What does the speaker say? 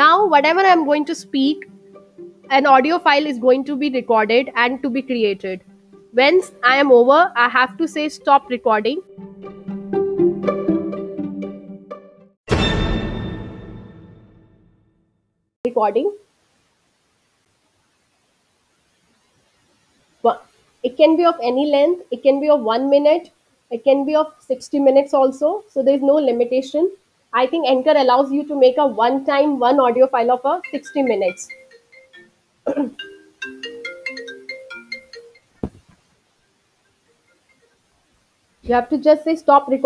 Now, whatever I'm going to speak, an audio file is going to be recorded and to be created. Once I am over, I have to say stop recording. Recording. It can be of any length, it can be of one minute, it can be of 60 minutes also. So there's no limitation. I think Anchor allows you to make a one time, one audio file of a 60 minutes. You have to just say stop recording.